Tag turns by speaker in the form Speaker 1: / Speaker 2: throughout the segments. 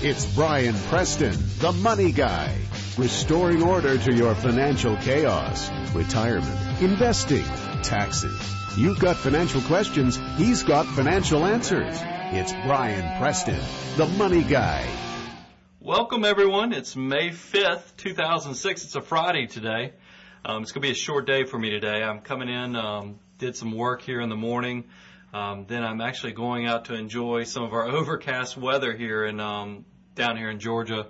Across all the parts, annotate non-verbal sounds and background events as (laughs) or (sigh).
Speaker 1: It's Brian Preston, the money guy, restoring order to your financial chaos, retirement, investing, taxes. You've got financial questions, he's got financial answers. It's Brian Preston, the money guy.
Speaker 2: Welcome everyone. It's May 5th, 2006. It's a Friday today. Um, it's going to be a short day for me today. I'm coming in, um, did some work here in the morning. Um, then I'm actually going out to enjoy some of our (laughs) overcast weather here in um, down here in Georgia.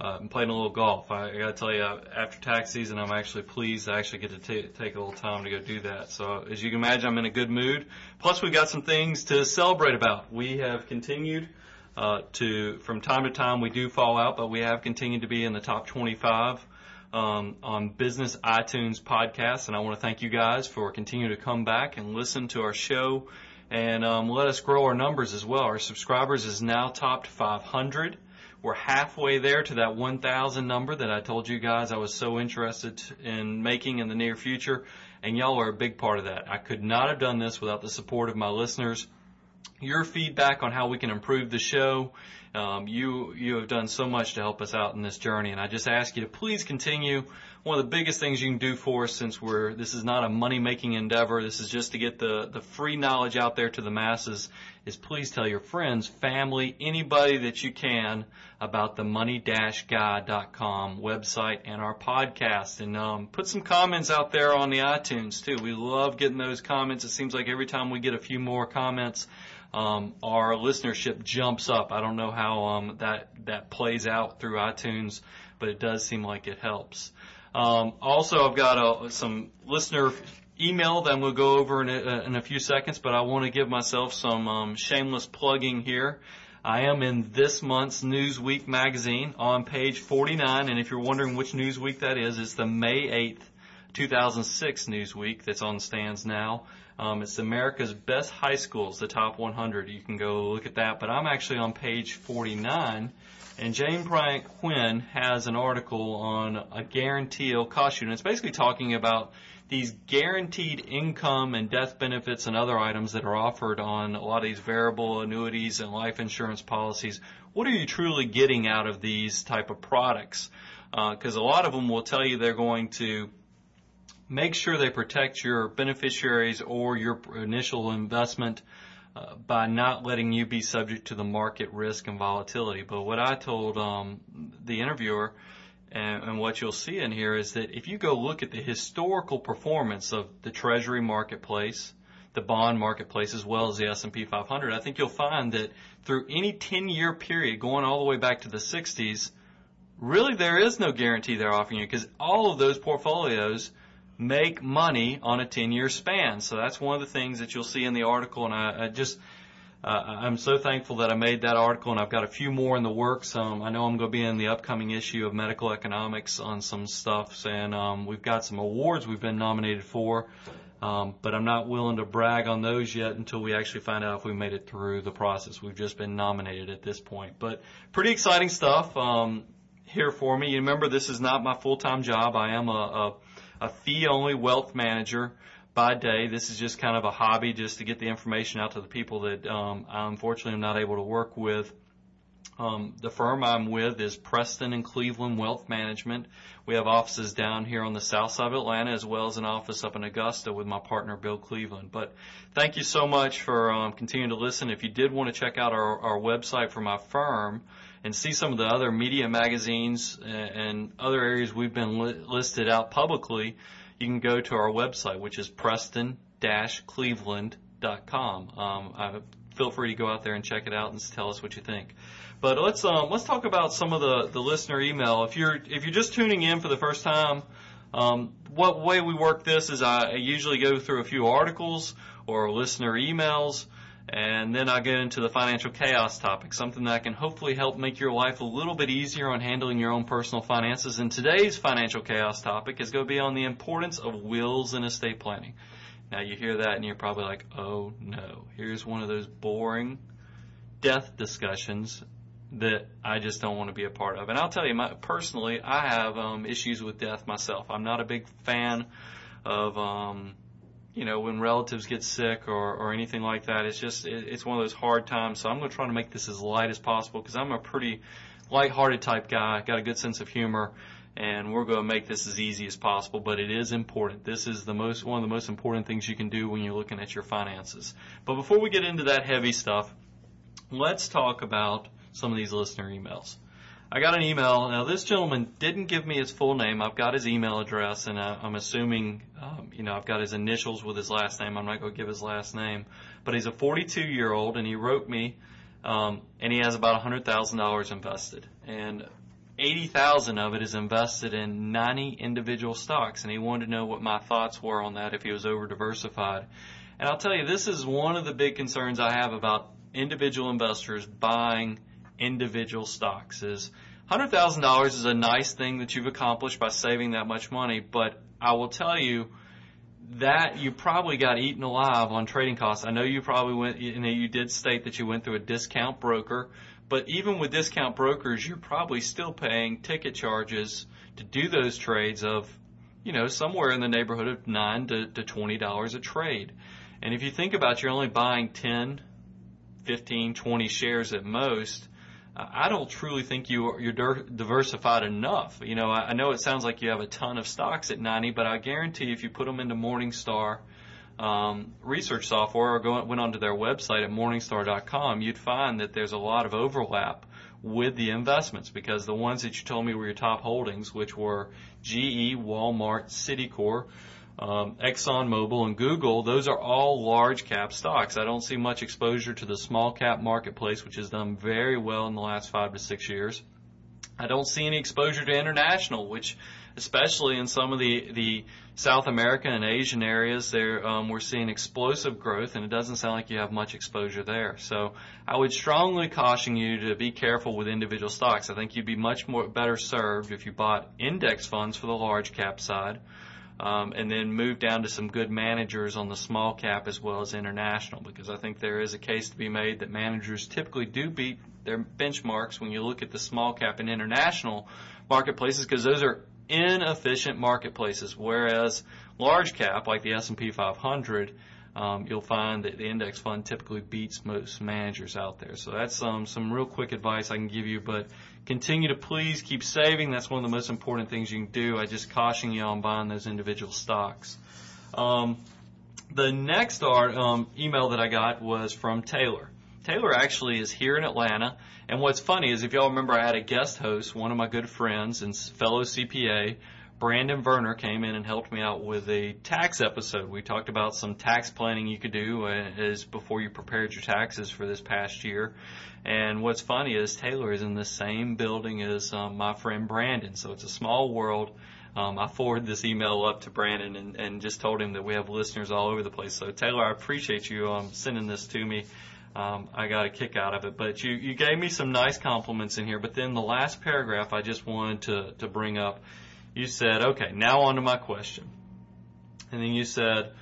Speaker 2: Uh, playing a little golf. I, I got to tell you, after tax season, I'm actually pleased. I actually get to t- take a little time to go do that. So as you can imagine, I'm in a good mood. Plus, we've got some things to celebrate about. We have continued uh, to, from time to time, we do fall out, but we have continued to be in the top 25 um, on Business iTunes podcasts, and I want to thank you guys for continuing to come back and listen to our show and um, let us grow our numbers as well. Our subscribers is now topped 500. We're halfway there to that 1,000 number that I told you guys I was so interested in making in the near future, and y'all are a big part of that. I could not have done this without the support of my listeners your feedback on how we can improve the show. Um, you you have done so much to help us out in this journey, and I just ask you to please continue. One of the biggest things you can do for us, since we're this is not a money making endeavor, this is just to get the the free knowledge out there to the masses. Is please tell your friends, family, anybody that you can about the moneyguy.com website and our podcast, and um, put some comments out there on the iTunes too. We love getting those comments. It seems like every time we get a few more comments um, our listenership jumps up. I don't know how um, that that plays out through iTunes, but it does seem like it helps. Um, also, I've got a, some listener email that we'll go over in a, in a few seconds, but I want to give myself some um, shameless plugging here. I am in this month's Newsweek magazine on page 49, and if you're wondering which Newsweek that is, it's the May 8th 2006 Newsweek that's on stands now. Um, it's America's Best High Schools, the top 100. You can go look at that. But I'm actually on page 49, and Jane Bryant Quinn has an article on a guarantee it'll cost you. And it's basically talking about these guaranteed income and death benefits and other items that are offered on a lot of these variable annuities and life insurance policies. What are you truly getting out of these type of products? Because uh, a lot of them will tell you they're going to make sure they protect your beneficiaries or your initial investment uh, by not letting you be subject to the market risk and volatility. But what I told um, the interviewer and, and, what you'll see in here is that if you go look at the historical performance of the Treasury marketplace, the bond marketplace, as well as the S&P 500, I think you'll find that through any 10-year period, going all the way back to the 60s, really there is no guarantee they're offering you because all of those portfolios make money on a 10 year span. So that's one of the things that you'll see in the article. And I, I just, uh, I'm so thankful that I made that article and I've got a few more in the works. Um, I know I'm going to be in the upcoming issue of medical economics on some stuff and, um, we've got some awards we've been nominated for. Um, but I'm not willing to brag on those yet until we actually find out if we made it through the process. We've just been nominated at this point, but pretty exciting stuff. Um, here for me. You remember this is not my full-time job. I am a, a fee only wealth manager by day. This is just kind of a hobby just to get the information out to the people that um, I unfortunately am not able to work with. Um, the firm I'm with is Preston and Cleveland Wealth Management. We have offices down here on the south side of Atlanta as well as an office up in Augusta with my partner Bill Cleveland. But thank you so much for um, continuing to listen. If you did want to check out our, our website for my firm, and see some of the other media magazines and other areas we've been li- listed out publicly, you can go to our website, which is preston-cleveland.com. Um, I, feel free to go out there and check it out and tell us what you think. But let's um, let's talk about some of the, the listener email. If you're if you're just tuning in for the first time, um, what way we work this is I usually go through a few articles or listener emails and then I'll get into the financial chaos topic, something that can hopefully help make your life a little bit easier on handling your own personal finances. And today's financial chaos topic is going to be on the importance of wills and estate planning. Now you hear that and you're probably like, oh no, here's one of those boring death discussions that I just don't want to be a part of. And I'll tell you, my, personally, I have um, issues with death myself. I'm not a big fan of um, you know, when relatives get sick or, or anything like that. It's just, it, it's one of those hard times. So I'm going to try to make this as light as possible because I'm a pretty light-hearted type guy, got a good sense of humor, and we're going to make this as easy as possible. But it is important. This is the most, one of the most important things you can do when you're looking at your finances. But before we get into that heavy stuff, let's talk about some of these listener emails. I got an email. Now, this gentleman didn't give me his full name. I've got his email address, and uh, I'm assuming, um, you know, I've got his initials with his last name. I'm not going to give his last name, but he's a 42 year old, and he wrote me, um, and he has about $100,000 invested, and 80,000 of it is invested in 90 individual stocks, and he wanted to know what my thoughts were on that if he was over diversified. And I'll tell you, this is one of the big concerns I have about individual investors buying individual stocks is $100,000 is a nice thing that you've accomplished by saving that much money, but I will tell you that you probably got eaten alive on trading costs. I know you probably went, you know, you did state that you went through a discount broker, but even with discount brokers, you're probably still paying ticket charges to do those trades of, you know, somewhere in the neighborhood of nine to, to twenty dollars a trade. And if you think about, it, you're only buying 10, 15, 20 shares at most. I don't truly think you are, you're diversified enough. You know, I, know it sounds like you have a ton of stocks at 90, but I guarantee if you put them into Morningstar um, research software or go, went onto their website at morningstar.com, you'd find that there's a lot of overlap with the investments because the ones that you told me were your top holdings, which were GE, Walmart, Citicorp, um, ExxonMobil and Google, those are all large cap stocks. I don't see much exposure to the small cap marketplace, which has done very well in the last five to six years. I don't see any exposure to international, which especially in some of the, the South American and Asian areas, there um, we're seeing explosive growth, and it doesn't sound like you have much exposure there. So I would strongly caution you to be careful with individual stocks. I think you'd be much more better served if you bought index funds for the large cap side um, and then move down to some good managers on the small cap as well as international because I think there is a case to be made that managers typically do beat their benchmarks when you look at the small cap and international marketplaces because those are inefficient marketplaces whereas large cap like the S&P 500 um, you'll find that the index fund typically beats most managers out there. So that's um, some real quick advice I can give you. But continue to please keep saving. That's one of the most important things you can do. I just caution you on buying those individual stocks. Um, the next art, um, email that I got was from Taylor. Taylor actually is here in Atlanta. And what's funny is if y'all remember, I had a guest host, one of my good friends and fellow CPA, Brandon Werner came in and helped me out with a tax episode. We talked about some tax planning you could do uh, as before you prepared your taxes for this past year. And what's funny is Taylor is in the same building as um, my friend Brandon, so it's a small world. Um, I forwarded this email up to Brandon and, and just told him that we have listeners all over the place. So Taylor, I appreciate you um, sending this to me. Um, I got a kick out of it. But you, you gave me some nice compliments in here. But then the last paragraph I just wanted to, to bring up you said, okay, now on to my question. And then you said,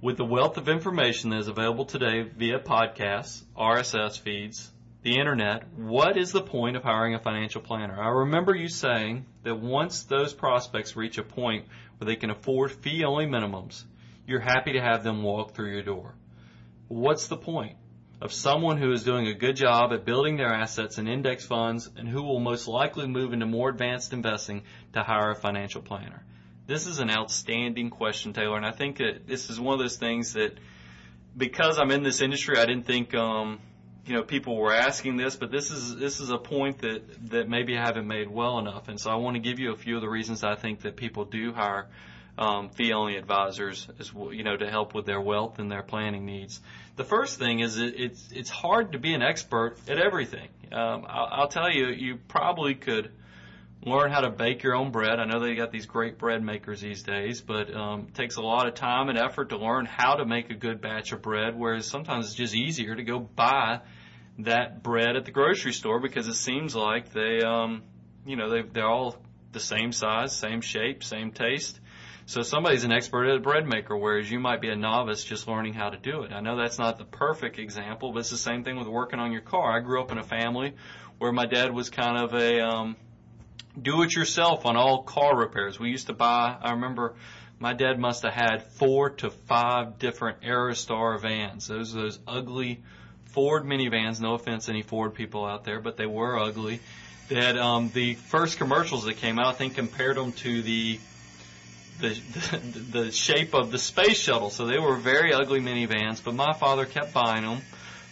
Speaker 2: with the wealth of information that is available today via podcasts, RSS feeds, the internet, what is the point of hiring a financial planner? I remember you saying that once those prospects reach a point where they can afford fee only minimums, you're happy to have them walk through your door. What's the point? Of someone who is doing a good job at building their assets in index funds and who will most likely move into more advanced investing to hire a financial planner? This is an outstanding question, Taylor, and I think that this is one of those things that because I'm in this industry, I didn't think um, you know people were asking this, but this is this is a point that that maybe I haven't made well enough, and so I want to give you a few of the reasons I think that people do hire um, fee-only advisors, as you know, to help with their wealth and their planning needs. The first thing is it, it's it's hard to be an expert at everything. Um, I'll, I'll tell you, you probably could learn how to bake your own bread. I know they got these great bread makers these days, but um, it takes a lot of time and effort to learn how to make a good batch of bread. Whereas sometimes it's just easier to go buy that bread at the grocery store because it seems like they, um, you know, they they're all the same size, same shape, same taste. So somebody's an expert at a bread maker, whereas you might be a novice just learning how to do it. I know that's not the perfect example, but it's the same thing with working on your car. I grew up in a family where my dad was kind of a um, do-it-yourself on all car repairs. We used to buy. I remember my dad must have had four to five different Aerostar vans. Those are those ugly Ford minivans. No offense, any Ford people out there, but they were ugly. That um, the first commercials that came out, I think, compared them to the the, (laughs) the shape of the space shuttle. So they were very ugly minivans. But my father kept buying them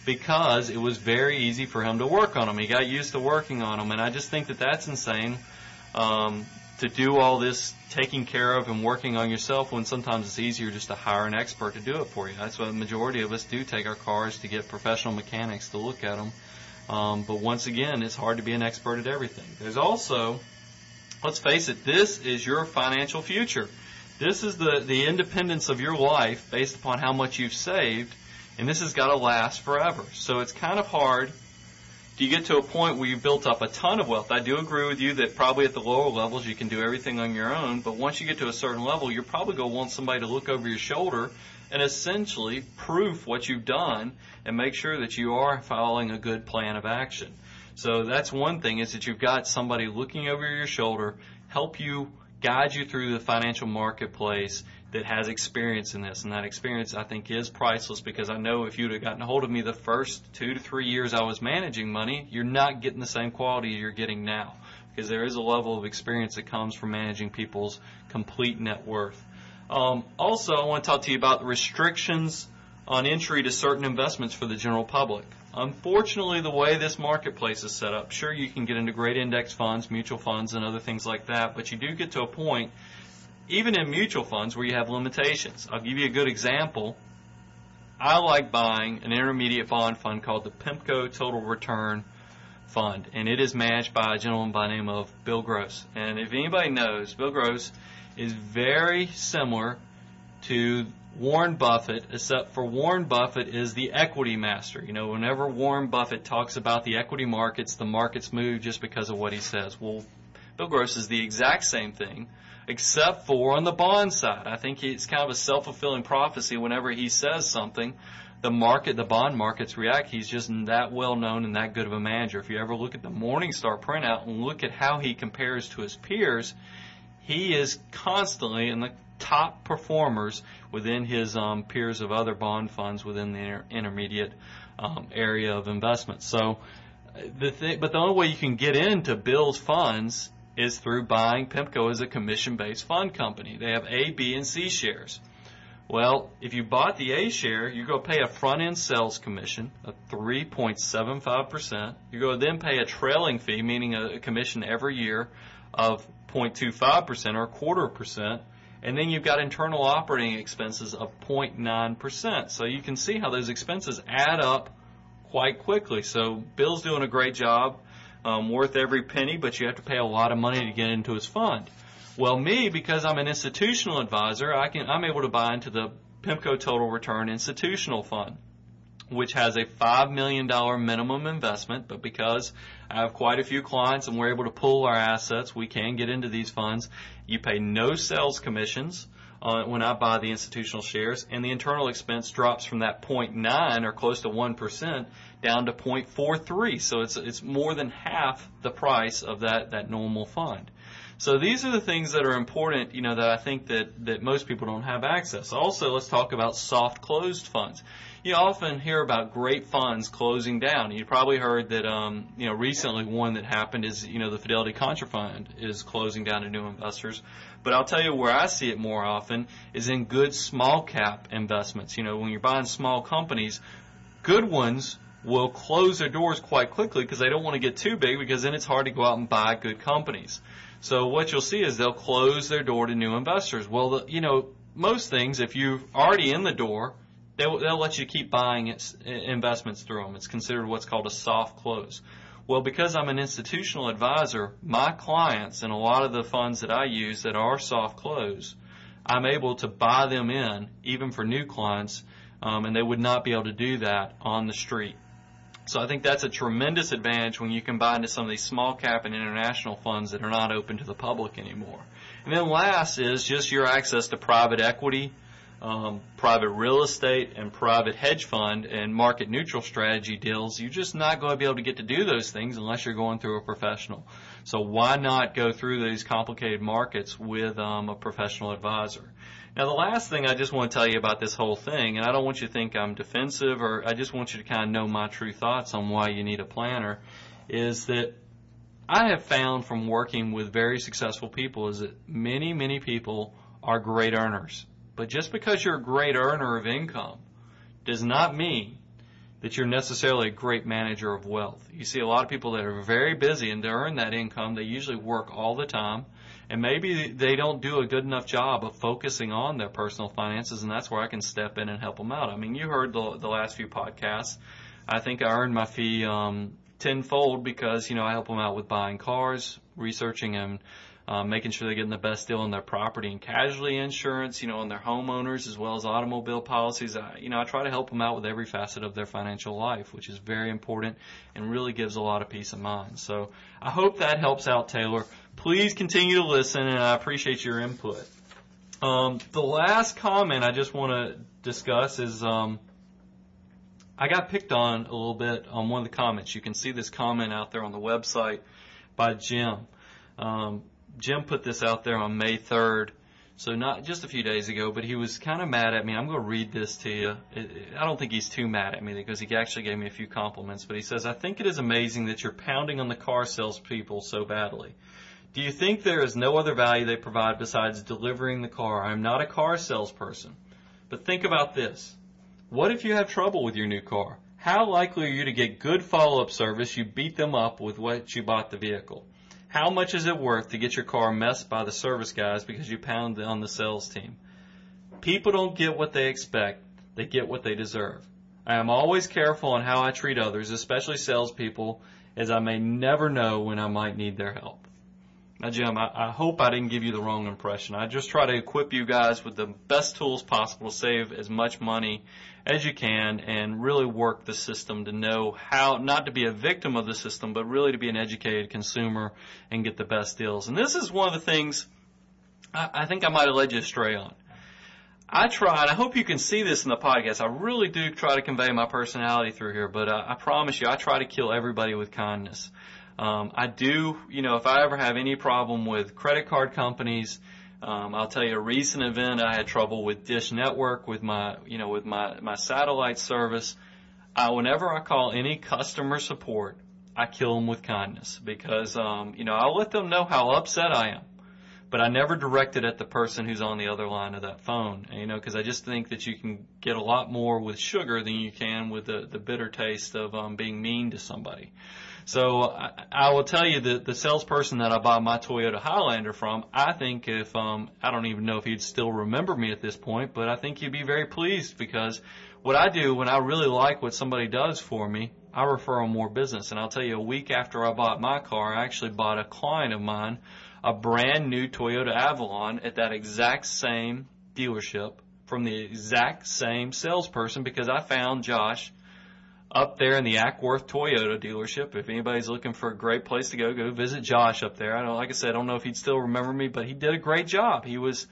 Speaker 2: because it was very easy for him to work on them. He got used to working on them, and I just think that that's insane. Um, to do all this taking care of and working on yourself when sometimes it's easier just to hire an expert to do it for you. That's what the majority of us do take our cars to get professional mechanics to look at them. Um, but once again, it's hard to be an expert at everything. There's also, let's face it, this is your financial future. This is the, the independence of your life based upon how much you've saved, and this has got to last forever. So it's kind of hard do you get to a point where you've built up a ton of wealth? I do agree with you that probably at the lower levels you can do everything on your own, but once you get to a certain level, you're probably going to want somebody to look over your shoulder and essentially proof what you've done and make sure that you are following a good plan of action. So that's one thing is that you've got somebody looking over your shoulder, help you guide you through the financial marketplace that has experience in this. And that experience, I think, is priceless because I know if you'd have gotten a hold of me the first two to three years I was managing money, you're not getting the same quality you're getting now because there is a level of experience that comes from managing people's complete net worth. Um, also, I want to talk to you about the restrictions on entry to certain investments for the general public. Unfortunately, the way this marketplace is set up, sure, you can get into great index funds, mutual funds, and other things like that, but you do get to a point even in mutual funds where you have limitations. I'll give you a good example. I like buying an intermediate bond fund called the PIMCO Total Return Fund, and it is managed by a gentleman by the name of Bill Gross. And if anybody knows, Bill Gross is very similar to Warren Buffett, except for Warren Buffett is the equity master. You know, whenever Warren Buffett talks about the equity markets, the markets move just because of what he says. Well, Bill Gross is the exact same thing except for on the bond side. I think it's kind of a self-fulfilling prophecy whenever he says something. The market, the bond markets react. He's just that well known and that good of a manager. If you ever look at the Morningstar printout and look at how he compares to his peers, he is constantly in the top performers within his um, peers of other bond funds within the inter- intermediate um, area of investment. So, the thing, but the only way you can get into Bill's funds is through buying PIMCO as a commission-based fund company. They have A, B, and C shares. Well, if you bought the A share, going to pay a front-end sales commission of 3.75%. You're going to then pay a trailing fee, meaning a commission every year of 0.25% or a quarter percent. And then you've got internal operating expenses of 0.9%. So you can see how those expenses add up quite quickly. So Bill's doing a great job um, worth every penny, but you have to pay a lot of money to get into his fund. Well, me, because I'm an institutional advisor, I can, I'm able to buy into the PIMCO Total Return Institutional Fund, which has a $5 million minimum investment, but because I have quite a few clients and we're able to pool our assets, we can get into these funds. You pay no sales commissions uh, when I buy the institutional shares, and the internal expense drops from that 0.9 or close to 1% down to 0.43. So it's it's more than half the price of that that normal fund. So these are the things that are important, you know, that I think that that most people don't have access. Also, let's talk about soft closed funds. You often hear about great funds closing down. You probably heard that, um, you know, recently one that happened is, you know, the Fidelity Contrafund is closing down to new investors. But I'll tell you where I see it more often is in good small cap investments. You know, when you're buying small companies, good ones will close their doors quite quickly because they don't want to get too big because then it's hard to go out and buy good companies. So what you'll see is they'll close their door to new investors. Well, the, you know, most things, if you're already in the door, they'll, they'll let you keep buying investments through them. It's considered what's called a soft close. Well, because I'm an institutional advisor, my clients and a lot of the funds that I use that are soft close, I'm able to buy them in even for new clients, um, and they would not be able to do that on the street. So I think that's a tremendous advantage when you combine to some of these small cap and international funds that are not open to the public anymore. And then last is just your access to private equity um, private real estate and private hedge fund and market neutral strategy deals, you're just not going to be able to get to do those things unless you're going through a professional. So why not go through these complicated markets with um, a professional advisor? Now, the last thing I just want to tell you about this whole thing, and I don't want you to think I'm defensive, or I just want you to kind of know my true thoughts on why you need a planner, is that I have found from working with very successful people is that many, many people are great earners. But just because you're a great earner of income does not mean that you're necessarily a great manager of wealth. You see a lot of people that are very busy and to earn that income, they usually work all the time. And maybe they don't do a good enough job of focusing on their personal finances, and that's where I can step in and help them out. I mean, you heard the, the last few podcasts. I think I earned my fee um, tenfold because you know I help them out with buying cars, researching and um, making sure they're getting the best deal on their property and casualty insurance, you know, on their homeowners as well as automobile policies. I, you know, I try to help them out with every facet of their financial life, which is very important and really gives a lot of peace of mind. So I hope that helps out, Taylor. Please continue to listen, and I appreciate your input. Um, the last comment I just want to discuss is um, I got picked on a little bit on one of the comments. You can see this comment out there on the website by Jim. Um, Jim put this out there on May 3rd, so not just a few days ago, but he was kind of mad at me. I'm going to read this to you. I don't think he's too mad at me because he actually gave me a few compliments, but he says, I think it is amazing that you're pounding on the car salespeople so badly. Do you think there is no other value they provide besides delivering the car? I'm not a car salesperson. But think about this. What if you have trouble with your new car? How likely are you to get good follow-up service you beat them up with what you bought the vehicle? How much is it worth to get your car messed by the service guys because you pound on the sales team? People don't get what they expect, they get what they deserve. I am always careful on how I treat others, especially salespeople, as I may never know when I might need their help. Now, Jim, I, I hope I didn't give you the wrong impression. I just try to equip you guys with the best tools possible to save as much money as you can and really work the system to know how not to be a victim of the system, but really to be an educated consumer and get the best deals. And this is one of the things I, I think I might have led you astray on. I try, and I hope you can see this in the podcast. I really do try to convey my personality through here, but uh, I promise you, I try to kill everybody with kindness. Um, I do, you know, if I ever have any problem with credit card companies, um, I'll tell you a recent event. I had trouble with Dish Network with my, you know, with my my satellite service. I, whenever I call any customer support, I kill them with kindness because, um, you know, I'll let them know how upset I am, but I never direct it at the person who's on the other line of that phone. You know, because I just think that you can get a lot more with sugar than you can with the the bitter taste of um, being mean to somebody. So I, I will tell you that the salesperson that I bought my Toyota Highlander from, I think if um, I don't even know if he'd still remember me at this point, but I think he'd be very pleased because what I do when I really like what somebody does for me, I refer them more business. And I'll tell you, a week after I bought my car, I actually bought a client of mine a brand new Toyota Avalon at that exact same dealership from the exact same salesperson because I found Josh up there in the Acworth Toyota dealership. If anybody's looking for a great place to go, go visit Josh up there. I don't, like I said, I don't know if he'd still remember me, but he did a great job. He was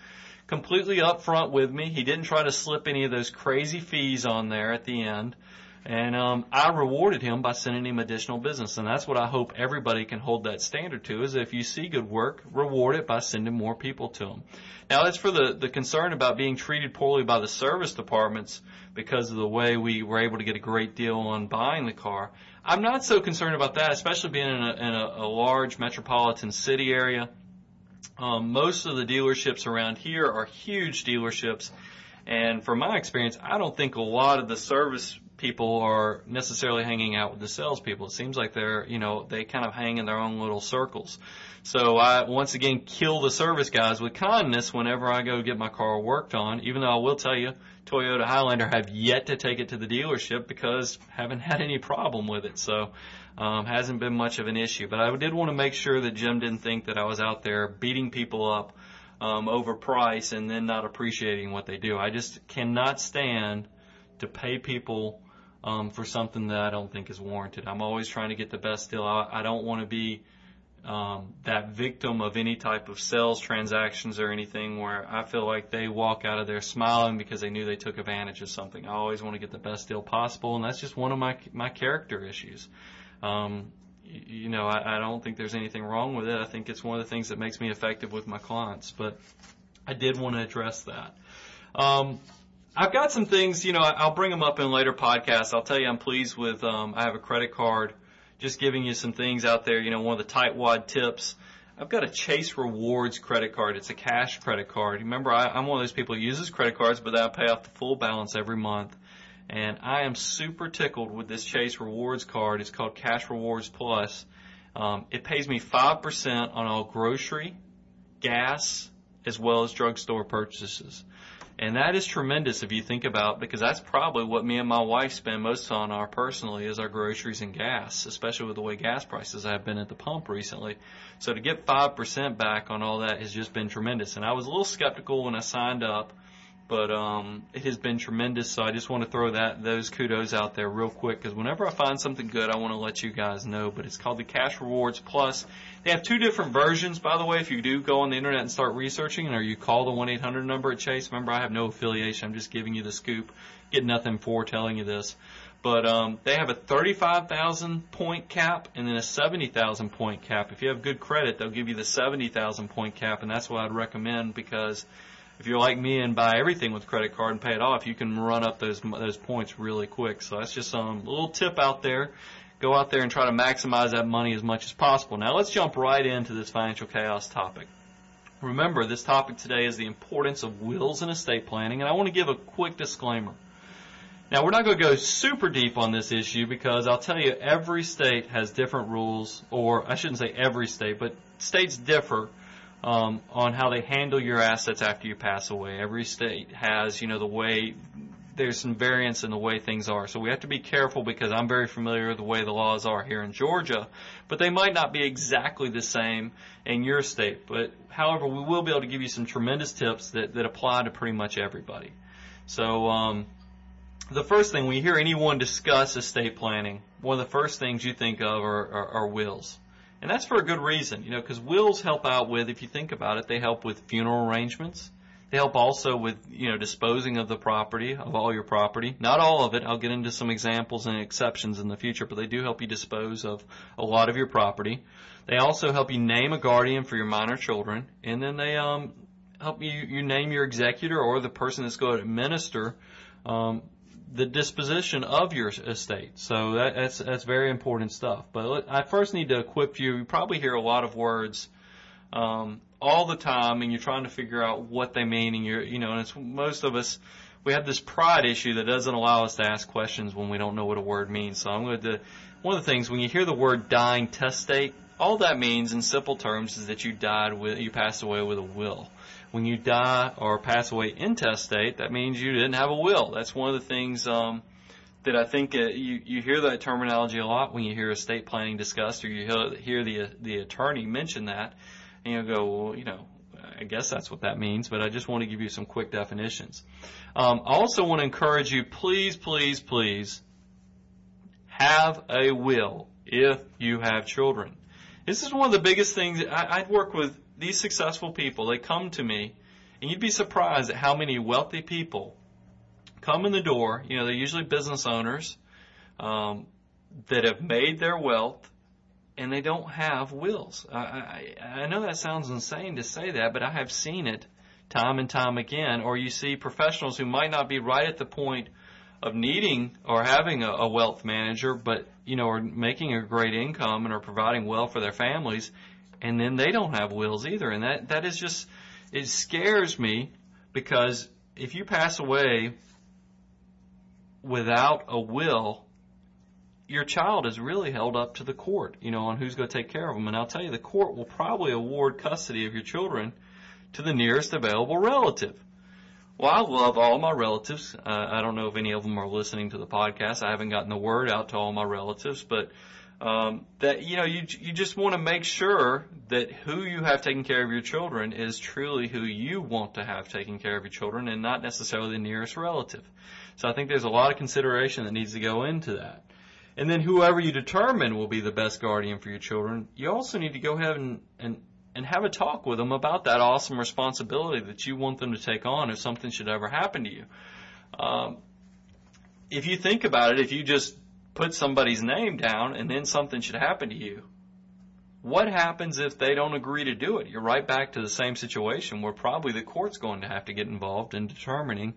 Speaker 2: completely upfront with me. He didn't try to slip any of those crazy fees on there at the end. And um, I rewarded him by sending him additional business, and that's what I hope everybody can hold that standard to. Is if you see good work, reward it by sending more people to them. Now, as for the the concern about being treated poorly by the service departments because of the way we were able to get a great deal on buying the car, I'm not so concerned about that, especially being in a, in a, a large metropolitan city area. Um, most of the dealerships around here are huge dealerships, and from my experience, I don't think a lot of the service people are necessarily hanging out with the salespeople. It seems like they're, you know, they kind of hang in their own little circles. So I once again kill the service guys with kindness whenever I go get my car worked on, even though I will tell you, Toyota Highlander have yet to take it to the dealership because haven't had any problem with it. So, um, hasn't been much of an issue. But I did want to make sure that Jim didn't think that I was out there beating people up, um, over price and then not appreciating what they do. I just cannot stand to pay people um, for something that I don't think is warranted. I'm always trying to get the best deal. I, I don't want to be um, that victim of any type of sales transactions or anything where I feel like they walk out of there smiling because they knew they took advantage of something. I always want to get the best deal possible, and that's just one of my my character issues. Um, you, know, I, I don't think there's anything wrong with it. I think it's one of the things that makes me effective with my clients. But I did want to address that. Um, I've got some things, you know, I'll bring them up in later podcasts. I'll tell you I'm pleased with, um, I have a credit card just giving you some things out there. You know, one of the tightwad tips. I've got a Chase Rewards credit card. It's a cash credit card. Remember, I, I'm one of those people who uses credit cards, but I pay off the full balance every month. And I am super tickled with this Chase Rewards card. It's called Cash Rewards Plus. Um, it pays me 5% on all grocery, gas, as well as drugstore purchases. And that is tremendous if you think about because that's probably what me and my wife spend most on our personally is our groceries and gas, especially with the way gas prices have been at the pump recently. So to get 5% back on all that has just been tremendous. And I was a little skeptical when I signed up but um, it has been tremendous. So I just want to throw that those kudos out there real quick because whenever I find something good, I want to let you guys know. But it's called the Cash Rewards Plus. They have two different versions, by the way. If you do go on the internet and start researching, or you call the one eight hundred number at Chase. Remember, I have no affiliation. I'm just giving you the scoop. Get nothing for telling you this. But um, they have a 35,000 point cap and then a 70,000 point cap. If you have good credit, they'll give you the 70,000 point cap, and that's what I'd recommend because if you're like me and buy everything with credit card and pay it off, you can run up those those points really quick. So that's just some little tip out there. Go out there and try to maximize that money as much as possible. Now let's jump right into this financial chaos topic. Remember, this topic today is the importance of wills and estate planning, and I want to give a quick disclaimer. Now, we're not going to go super deep on this issue because I'll tell you every state has different rules, or I shouldn't say every state, but states differ um, on how they handle your assets after you pass away. Every state has, you know, the way there's some variance in the way things are. So we have to be careful because I'm very familiar with the way the laws are here in Georgia, but they might not be exactly the same in your state. But however, we will be able to give you some tremendous tips that, that apply to pretty much everybody. So, um, the first thing when you hear anyone discuss estate planning, one of the first things you think of are, are, are wills. And that's for a good reason, you know, because wills help out with, if you think about it, they help with funeral arrangements. They help also with, you know, disposing of the property, of all your property. Not all of it. I'll get into some examples and exceptions in the future, but they do help you dispose of a lot of your property. They also help you name a guardian for your minor children, and then they um, help you, you name your executor or the person that's going to administer um, the disposition of your estate. So that, that's that's very important stuff. But I first need to equip you. You probably hear a lot of words um, all the time, and you're trying to figure out what they mean. And you're you know, and it's most of us we have this pride issue that doesn't allow us to ask questions when we don't know what a word means. So I'm going to one of the things when you hear the word dying testate, all that means in simple terms is that you died with you passed away with a will when you die or pass away intestate, that means you didn't have a will. That's one of the things um, that I think uh, you you hear that terminology a lot when you hear estate planning discussed, or you hear, the the attorney mention that, and you go, well, you know, I guess that's what that means. But I just want to give you some quick definitions. Um, I also want to encourage you, please, please, please, have a will if you have children. This is one of the biggest things. I, I work with these successful people, they come to me, and you'd be surprised at how many wealthy people come in the door. You know, they're usually business owners um, that have made their wealth and they don't have wills. I, I, I know that sounds insane to say that, but I have seen it time and time again. Or you see professionals who might not be right at the point of needing or having a, a wealth manager, but you know, are making a great income and are providing well for their families, and then they don't have wills either. And that, that is just, it scares me because if you pass away without a will, your child is really held up to the court, you know, on who's going to take care of them. And I'll tell you, the court will probably award custody of your children to the nearest available relative. Well, I love all my relatives. Uh, I don't know if any of them are listening to the podcast. I haven't gotten the word out to all my relatives, but um, that you know you you just want to make sure that who you have taking care of your children is truly who you want to have taking care of your children and not necessarily the nearest relative. So I think there's a lot of consideration that needs to go into that. And then whoever you determine will be the best guardian for your children, you also need to go ahead and, and, and have a talk with them about that awesome responsibility that you want them to take on if something should ever happen to you. Um, if you think about it, if you just put somebody's name down and then something should happen to you, what happens if they don't agree to do it? You're right back to the same situation where probably the court's going to have to get involved in determining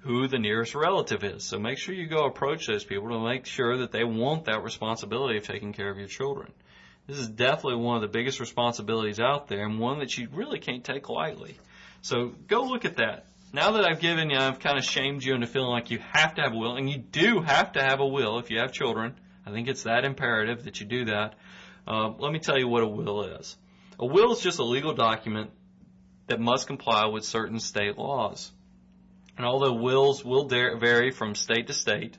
Speaker 2: who the nearest relative is. So make sure you go approach those people to make sure that they want that responsibility of taking care of your children. This is definitely one of the biggest responsibilities out there and one that you really can't take lightly. So go look at that. Now that I've given you, I've kind of shamed you into feeling like you have to have a will, and you do have to have a will if you have children. I think it's that imperative that you do that. Uh, let me tell you what a will is. A will is just a legal document that must comply with certain state laws. And although wills will vary from state to state,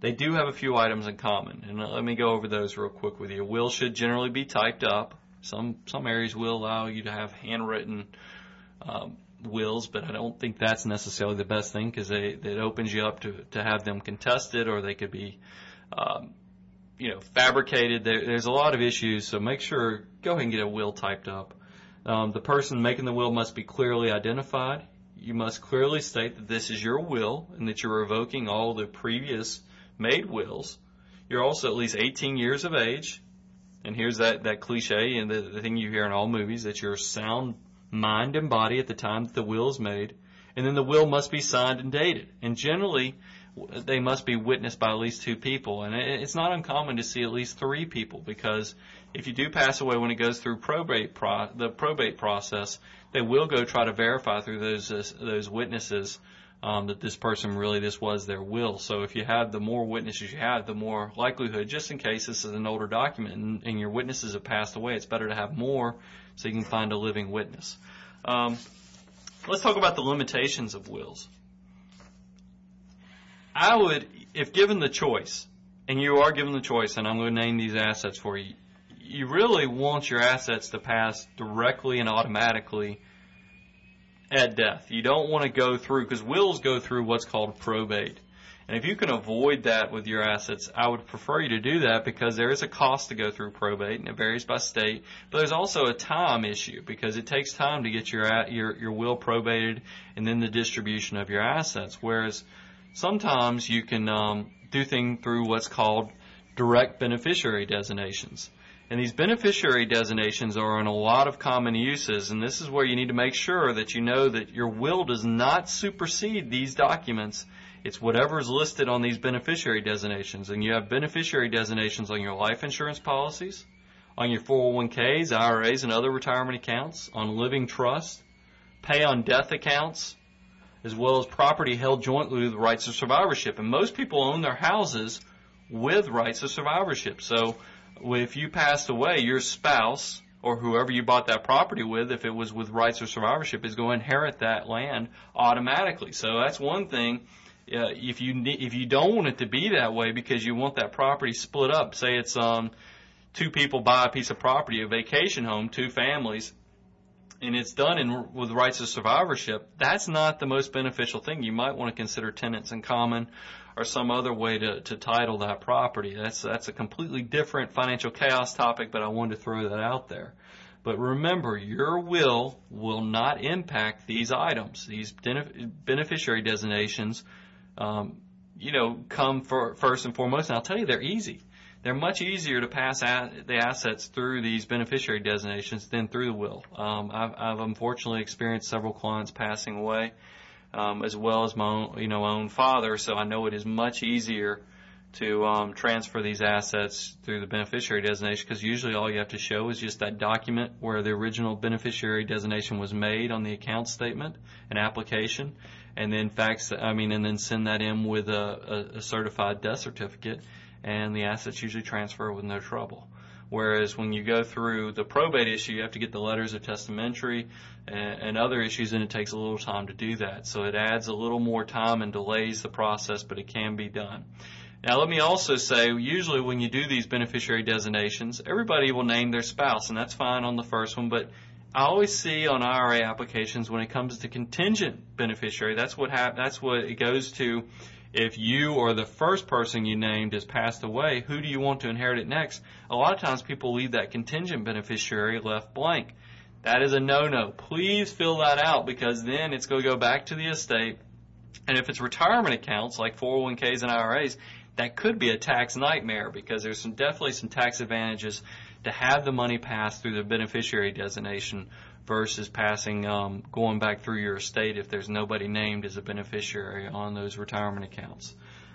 Speaker 2: they do have a few items in common. And let me go over those real quick with you. A will should generally be typed up. Some some areas will allow you to have handwritten um, wills, but I don't think that's necessarily the best thing because it opens you up to to have them contested, or they could be, um, you know, fabricated. There, there's a lot of issues, so make sure go ahead and get a will typed up. Um, the person making the will must be clearly identified you must clearly state that this is your will and that you're revoking all the previous made wills. You're also at least 18 years of age. And here's that, that cliche and the, the thing you hear in all movies that you're sound mind and body at the time that the will is made. And then the will must be signed and dated. And generally, they must be witnessed by at least two people. And it's not uncommon to see at least three people because if you do pass away when it goes through probate pro- the probate process, they will go try to verify through those uh, those witnesses um, that this person really this was their will. So if you have the more witnesses you have, the more likelihood, just in case this is an older document and, and your witnesses have passed away, it's better to have more so you can find a living witness. Um, let's talk about the limitations of wills. I would, if given the choice, and you are given the choice, and I'm going to name these assets for you, you really want your assets to pass directly and automatically at death. You don't want to go through, because wills go through what's called probate. And if you can avoid that with your assets, I would prefer you to do that because there is a cost to go through probate and it varies by state. But there's also a time issue because it takes time to get your your your will probated and then the distribution of your assets. Whereas sometimes you can um, do things through what's called direct beneficiary designations. And these beneficiary designations are in a lot of common uses, and this is where you need to make sure that you know that your will does not supersede these documents. It's whatever is listed on these beneficiary designations. And you have beneficiary designations on your life insurance policies, on your 401ks, IRAs, and other retirement accounts, on living trust, pay on death accounts, as well as property held jointly with rights of survivorship. And most people own their houses with rights of survivorship. So if you passed away, your spouse or whoever you bought that property with, if it was with rights of survivorship, is going to inherit that land automatically. So that's one thing. Uh, if you if you don't want it to be that way because you want that property split up, say it's um two people buy a piece of property, a vacation home, two families, and it's done in with rights of survivorship, that's not the most beneficial thing. You might want to consider tenants in common or some other way to, to title that property. That's that's a completely different financial chaos topic, but I wanted to throw that out there. But remember, your will will not impact these items. These beneficiary designations, um, you know, come for, first and foremost. And I'll tell you, they're easy. They're much easier to pass the assets through these beneficiary designations than through the will. Um, I've, I've unfortunately experienced several clients passing away um, as well as my own, you know, own father. So I know it is much easier to um, transfer these assets through the beneficiary designation because usually all you have to show is just that document where the original beneficiary designation was made on the account statement, an application, and then fax. I mean, and then send that in with a, a, a certified death certificate, and the assets usually transfer with no trouble. Whereas when you go through the probate issue, you have to get the letters of testamentary and, and other issues, and it takes a little time to do that. So it adds a little more time and delays the process, but it can be done. Now, let me also say, usually when you do these beneficiary designations, everybody will name their spouse, and that's fine on the first one, but I always see on IRA applications when it comes to contingent beneficiary, that's what hap- that's what it goes to if you or the first person you named has passed away, who do you want to inherit it next? A lot of times people leave that contingent beneficiary left blank. That is a no-no. Please fill that out because then it's going to go back to the estate. And if it's retirement accounts like 401ks and IRAs, that could be a tax nightmare because there's some definitely some tax advantages to have the money pass through the beneficiary designation versus passing um, going back through your estate if there's nobody named as a beneficiary on those retirement accounts.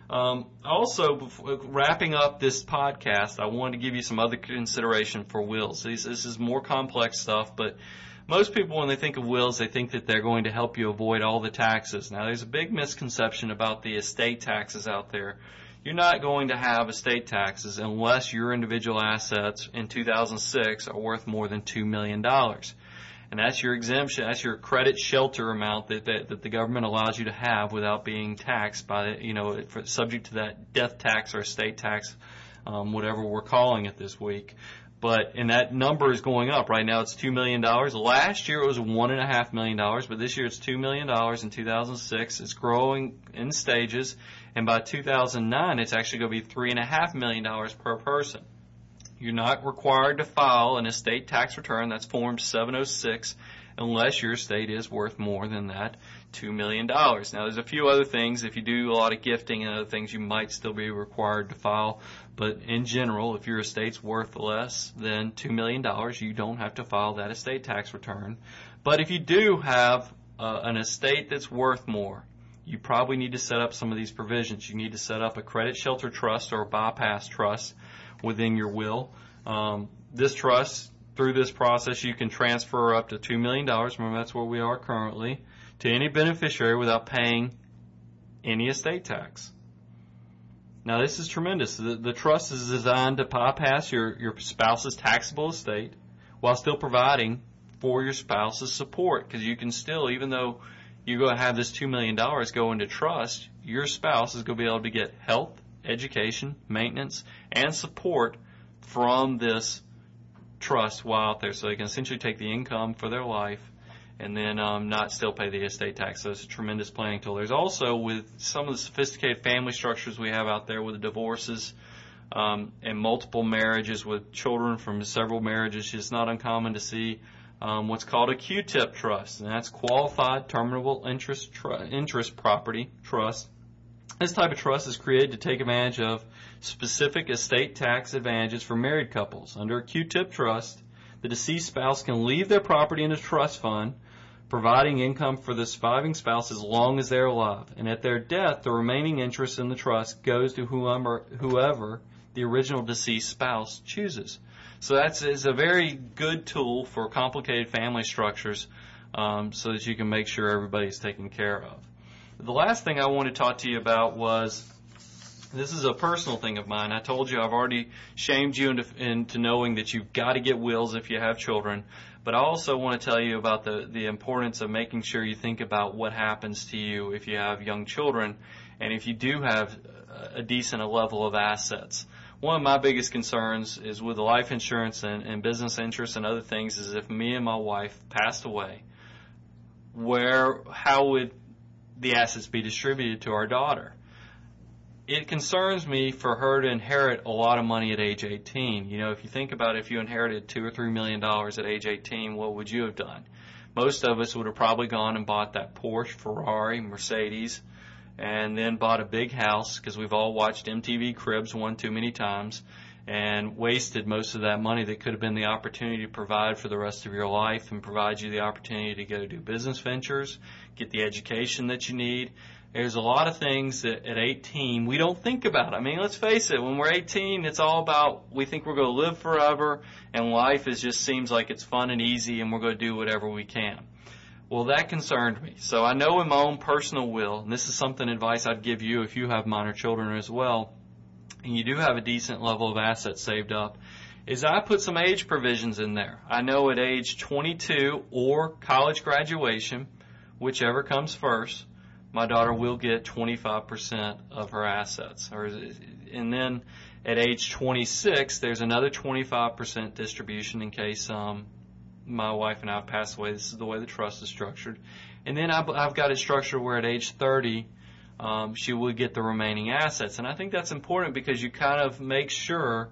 Speaker 2: Um, also, before, wrapping up this podcast, I wanted to give you some other consideration for wills. This, this is more complex stuff, but most people, when they think of wills, they think that they're going to help you avoid all the taxes. Now, there's a big misconception about the estate taxes out there. You're not going to have estate taxes unless your individual assets in 2006 are worth more than $2 million and that's your exemption. That's your credit shelter amount that, that, that the government allows you to have without being taxed by, you know, for, subject to that death tax or estate tax, um, whatever we're calling it this week. But and that number is going up. Right now, it's two million dollars. Last year, it was one and a half million dollars, but this year it's two million dollars in 2006. It's growing in stages, and by 2009, it's actually going to be three and a half million dollars per person. You're not required to file an estate tax return. That's Form 706 unless your estate is worth more than that $2 million. Now, there's a few other things. If you do a lot of gifting and other things, you might still be required to file. But in general, if your estate's worth less than $2 million, you don't have to file that estate tax return. But if you do have uh, an estate that's worth more, you probably need to set up some of these provisions. You need to set up a credit shelter trust or a bypass trust within your will. Um, this trust, through this process, you can transfer up to $2 million, remember that's where we are currently, to any beneficiary without paying any estate tax. Now this is tremendous. The, the trust is designed to bypass your, your spouse's taxable estate while still providing for your spouse's support because you can still, even though you're going to have this $2 million go into trust, your spouse is going to be able to get health, education, maintenance, and support from this trust while out there. So they can essentially take the income for their life and then um, not still pay the estate tax. So it's a tremendous planning tool. There's also with some of the sophisticated family structures we have out there with the divorces um, and multiple marriages with children from several marriages, it's not uncommon to see um, what's called a Q-tip trust, and that's qualified terminable interest tr- interest property trust. This type of trust is created to take advantage of specific estate tax advantages for married couples. Under a Q-tip trust, the deceased spouse can leave their property in a trust fund, providing income for the surviving spouse as long as they're alive. And at their death, the remaining interest in the trust goes to whoever, whoever the original deceased spouse chooses. So that's is a very good tool for complicated family structures um, so that you can make sure everybody's taken care of. The last thing I want to talk to you about was this is a personal thing of mine. I told you I've already shamed you into, into knowing that you've got to get wills if you have children. But I also want to tell you about the, the importance of making sure you think about what happens to you if you have young children and if you do have a decent level of assets. One of my biggest concerns is with the life insurance and, and business interests and other things is if me and my wife passed away, where, how would the assets be distributed to our daughter. It concerns me for her to inherit a lot of money at age 18. You know, if you think about if you inherited two or three million dollars at age 18, what would you have done? Most of us would have probably gone and bought that Porsche, Ferrari, Mercedes, and then bought a big house because we've all watched MTV Cribs one too many times and wasted most of that money that could have been the opportunity to provide for the rest of your life and provide you the opportunity to go do business ventures, get the education that you need. There's a lot of things that at 18 we don't think about. I mean, let's face it, when we're 18, it's all about we think we're going to live forever and life is just seems like it's fun and easy and we're going to do whatever we can. Well, that concerned me. So I know in my own personal will, and this is something advice I'd give you if you have minor children as well, and you do have a decent level of assets saved up, is I put some age provisions in there. I know at age 22 or college graduation, whichever comes first, my daughter will get 25% of her assets. and then at age 26, there's another 25% distribution in case um, my wife and I pass away. This is the way the trust is structured. And then I've, I've got it structured where at age 30, um, she would get the remaining assets. And I think that's important because you kind of make sure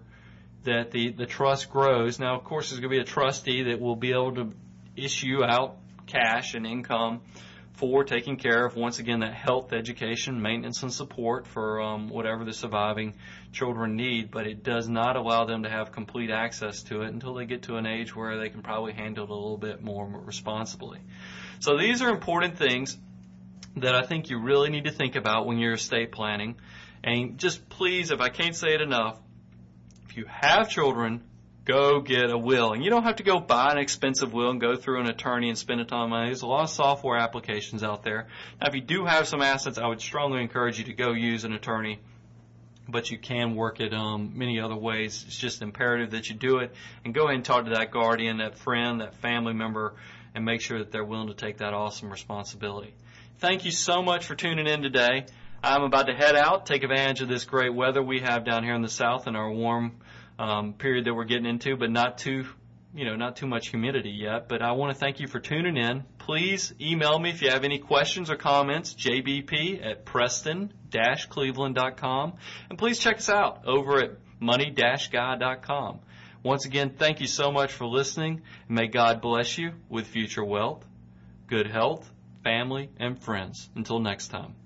Speaker 2: that the, the trust grows. Now, of course, there's going to be a trustee that will be able to issue out cash and income for taking care of, once again, that health, education, maintenance, and support for um, whatever the surviving children need, but it does not allow them to have complete access to it until they get to an age where they can probably handle it a little bit more responsibly. So these are important things that I think you really need to think about when you're estate planning. And just please, if I can't say it enough, if you have children, go get a will. And you don't have to go buy an expensive will and go through an attorney and spend a ton of money. There's a lot of software applications out there. Now, if you do have some assets, I would strongly encourage you to go use an attorney. But you can work it um, many other ways. It's just imperative that you do it and go ahead and talk to that guardian, that friend, that family member, and make sure that they're willing to take that awesome responsibility. Thank you so much for tuning in today. I'm about to head out, take advantage of this great weather we have down here in the south and our warm um, period that we're getting into, but not too, you know, not too much humidity yet. But I want to thank you for tuning in. Please email me if you have any questions or comments, jbp at preston-cleveland.com. And please check us out over at moneyguy.com. Once again, thank you so much for listening. May God bless you with future wealth, good health, family, and friends. Until next time.